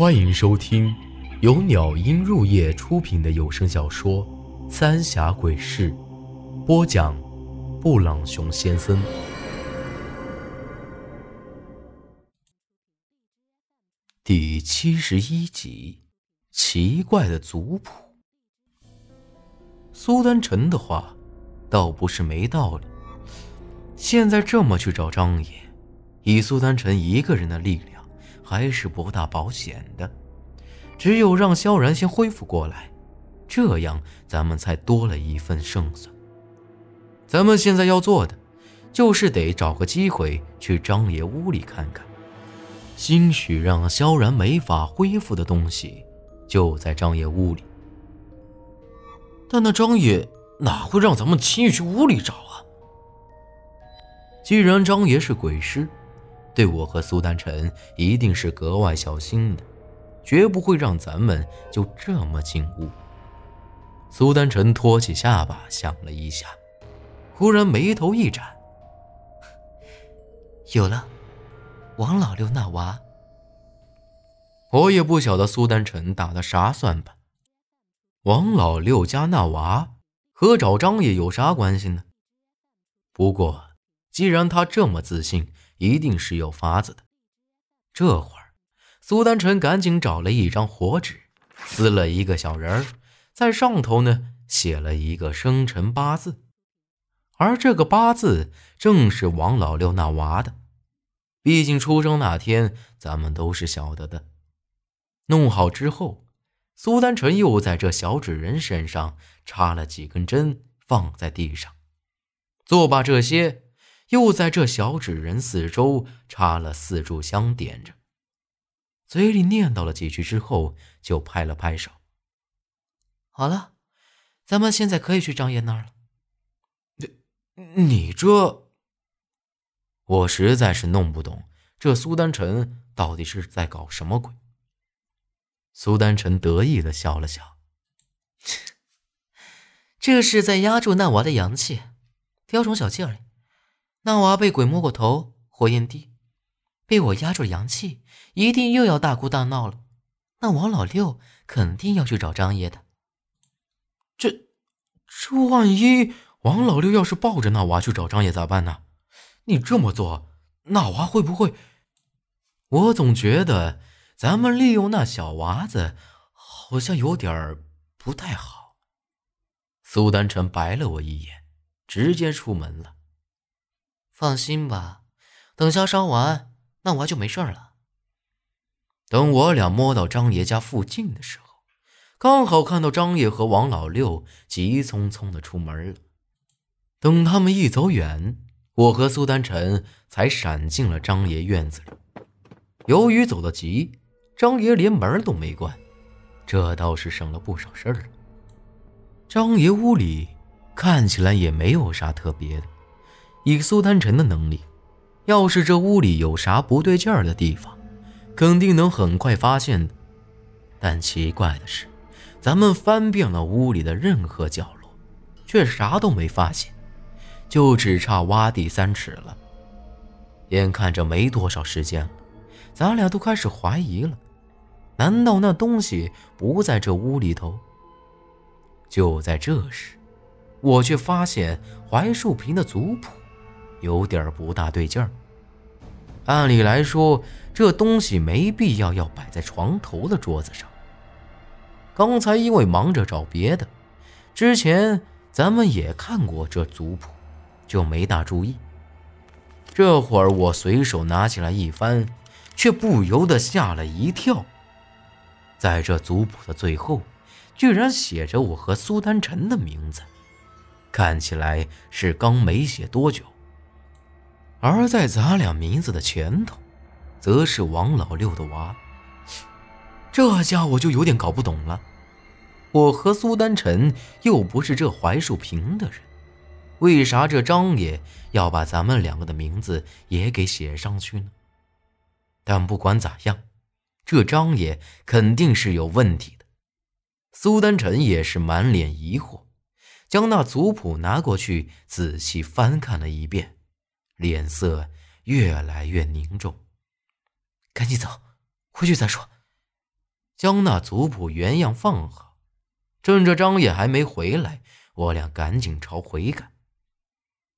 欢迎收听由鸟音入夜出品的有声小说《三峡鬼事》，播讲：布朗熊先生。第七十一集：奇怪的族谱。苏丹臣的话，倒不是没道理。现在这么去找张爷，以苏丹臣一个人的力量，还是不大保险的。只有让萧然先恢复过来，这样咱们才多了一份胜算。咱们现在要做的，就是得找个机会去张爷屋里看看，兴许让萧然没法恢复的东西，就在张爷屋里。但那张爷哪会让咱们轻易去屋里找啊？既然张爷是鬼师，对我和苏丹臣一定是格外小心的，绝不会让咱们就这么进屋。苏丹臣托起下巴想了一下，忽然眉头一展：“ 有了，王老六那娃。”我也不晓得苏丹臣打的啥算盘。王老六家那娃和找张爷有啥关系呢？不过。既然他这么自信，一定是有法子的。这会儿，苏丹臣赶紧找了一张火纸，撕了一个小人儿，在上头呢写了一个生辰八字，而这个八字正是王老六那娃的。毕竟出生那天，咱们都是晓得的。弄好之后，苏丹臣又在这小纸人身上插了几根针，放在地上，做罢这些。又在这小纸人四周插了四炷香，点着，嘴里念叨了几句之后，就拍了拍手。好了，咱们现在可以去张爷那儿了。你你这，我实在是弄不懂，这苏丹臣到底是在搞什么鬼？苏丹臣得意的笑了笑，这是在压住那娃的阳气，雕虫小技而已。那娃被鬼摸过头，火焰低，被我压住阳气，一定又要大哭大闹了。那王老六肯定要去找张爷的。这，这万一王老六要是抱着那娃去找张爷咋办呢？你这么做，那娃会不会？我总觉得咱们利用那小娃子，好像有点不太好。苏丹臣白了我一眼，直接出门了。放心吧，等香烧完，那娃就没事了。等我俩摸到张爷家附近的时候，刚好看到张爷和王老六急匆匆的出门了。等他们一走远，我和苏丹晨才闪进了张爷院子里。由于走得急，张爷连门都没关，这倒是省了不少事儿了。张爷屋里看起来也没有啥特别的。以苏丹臣的能力，要是这屋里有啥不对劲儿的地方，肯定能很快发现的。但奇怪的是，咱们翻遍了屋里的任何角落，却啥都没发现，就只差挖地三尺了。眼看着没多少时间了，咱俩都开始怀疑了：难道那东西不在这屋里头？就在这时，我却发现槐树坪的族谱。有点不大对劲儿。按理来说，这东西没必要要摆在床头的桌子上。刚才因为忙着找别的，之前咱们也看过这族谱，就没大注意。这会儿我随手拿起来一翻，却不由得吓了一跳。在这族谱的最后，居然写着我和苏丹臣的名字，看起来是刚没写多久。而在咱俩名字的前头，则是王老六的娃。这家伙就有点搞不懂了。我和苏丹臣又不是这槐树坪的人，为啥这张爷要把咱们两个的名字也给写上去呢？但不管咋样，这张爷肯定是有问题的。苏丹臣也是满脸疑惑，将那族谱拿过去仔细翻看了一遍。脸色越来越凝重，赶紧走，回去再说。将那族谱原样放好。趁着张爷还没回来，我俩赶紧朝回赶。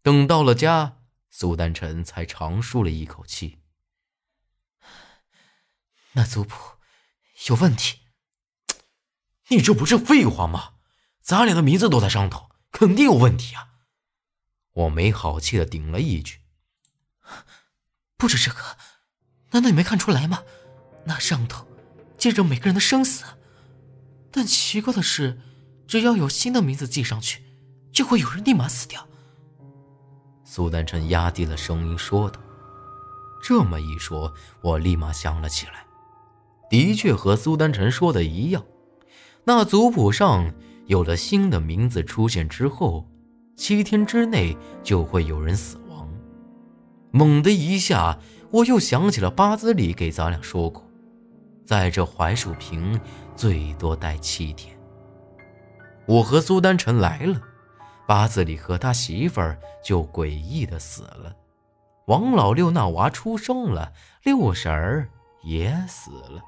等到了家，苏丹臣才长舒了一口气。那族谱有问题？你这不是废话吗？咱俩的名字都在上头，肯定有问题啊！我没好气的顶了一句。不止这个，难道你没看出来吗？那上头记着每个人的生死。但奇怪的是，只要有新的名字记上去，就会有人立马死掉。苏丹臣压低了声音说道。这么一说，我立马想了起来，的确和苏丹臣说的一样。那族谱上有了新的名字出现之后，七天之内就会有人死。猛的一下，我又想起了八字里给咱俩说过，在这槐树坪最多待七天。我和苏丹臣来了，八字里和他媳妇儿就诡异的死了。王老六那娃出生了，六婶儿也死了。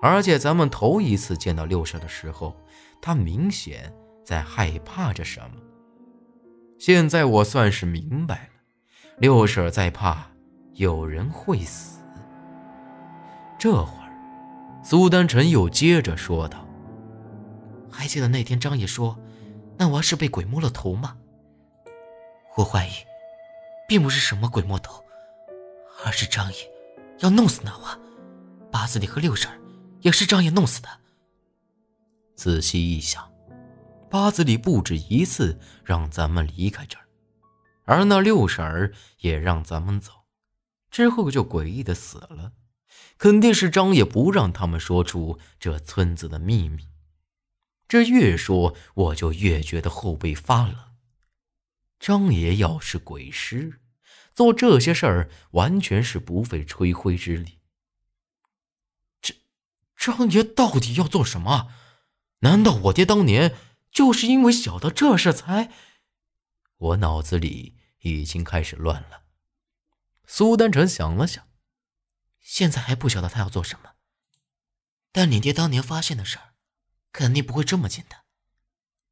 而且咱们头一次见到六婶的时候，她明显在害怕着什么。现在我算是明白了，六婶在怕有人会死。这会儿，苏丹臣又接着说道：“还记得那天张爷说，那娃是被鬼摸了头吗？我怀疑，并不是什么鬼摸头，而是张爷要弄死那娃。八字里和六婶。”也是张爷弄死的。仔细一想，八字里不止一次让咱们离开这儿，而那六婶儿也让咱们走，之后就诡异的死了。肯定是张爷不让他们说出这村子的秘密。这越说我就越觉得后背发冷。张爷要是鬼师，做这些事儿完全是不费吹灰之力。这张爷到底要做什么？难道我爹当年就是因为晓得这事才……我脑子里已经开始乱了。苏丹臣想了想，现在还不晓得他要做什么。但你爹当年发现的事儿，肯定不会这么简单。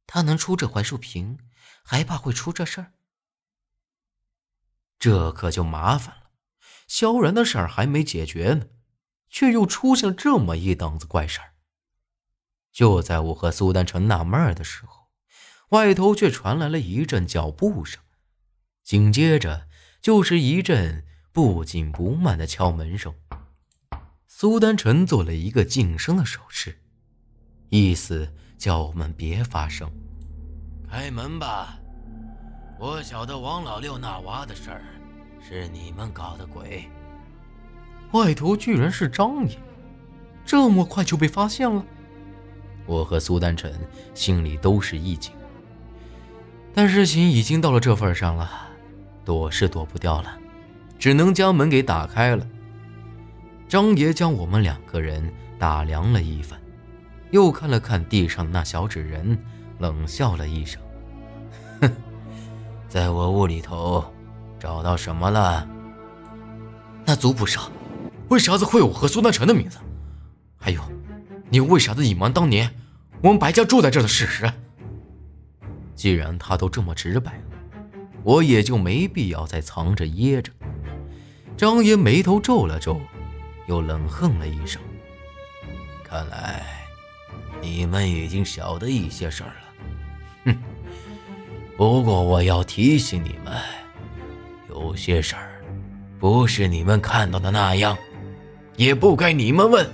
他能出这槐树坪，还怕会出这事儿？这可就麻烦了。萧然的事儿还没解决呢。却又出现这么一档子怪事儿。就在我和苏丹成纳闷的时候，外头却传来了一阵脚步声，紧接着就是一阵不紧不慢的敲门声。苏丹成做了一个噤声的手势，意思叫我们别发声。开门吧，我晓得王老六那娃的事儿是你们搞的鬼。外头居然是张爷，这么快就被发现了。我和苏丹臣心里都是一紧，但事情已经到了这份上了，躲是躲不掉了，只能将门给打开了。张爷将我们两个人打量了一番，又看了看地上的那小纸人，冷笑了一声：“哼，在我屋里头找到什么了？那族谱上。”为啥子会有我和苏丹成的名字？还有，你为啥子隐瞒当年我们白家住在这的事实？既然他都这么直白了，我也就没必要再藏着掖着。张爷眉头皱了皱，又冷哼了一声：“看来你们已经晓得一些事儿了。哼，不过我要提醒你们，有些事儿不是你们看到的那样。”也不该你们问，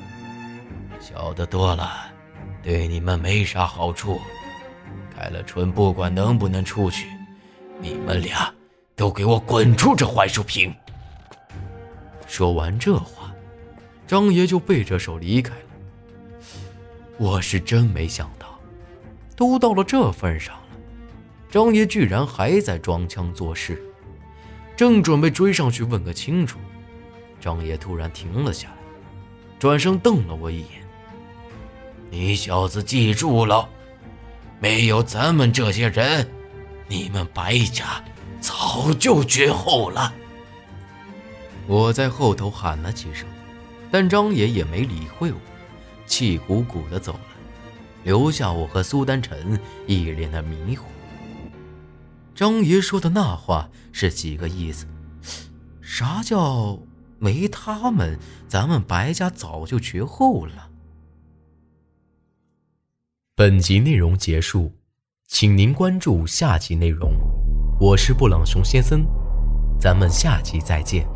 晓得多了，对你们没啥好处。开了春，不管能不能出去，你们俩都给我滚出这槐树坪！说完这话，张爷就背着手离开了。我是真没想到，都到了这份上了，张爷居然还在装腔作势。正准备追上去问个清楚。张爷突然停了下来，转身瞪了我一眼：“你小子记住了，没有咱们这些人，你们白家早就绝后了。”我在后头喊了几声，但张爷也没理会我，气鼓鼓的走了，留下我和苏丹臣一脸的迷糊。张爷说的那话是几个意思？啥叫没他们，咱们白家早就绝后了？本集内容结束，请您关注下集内容。我是布朗熊先生，咱们下集再见。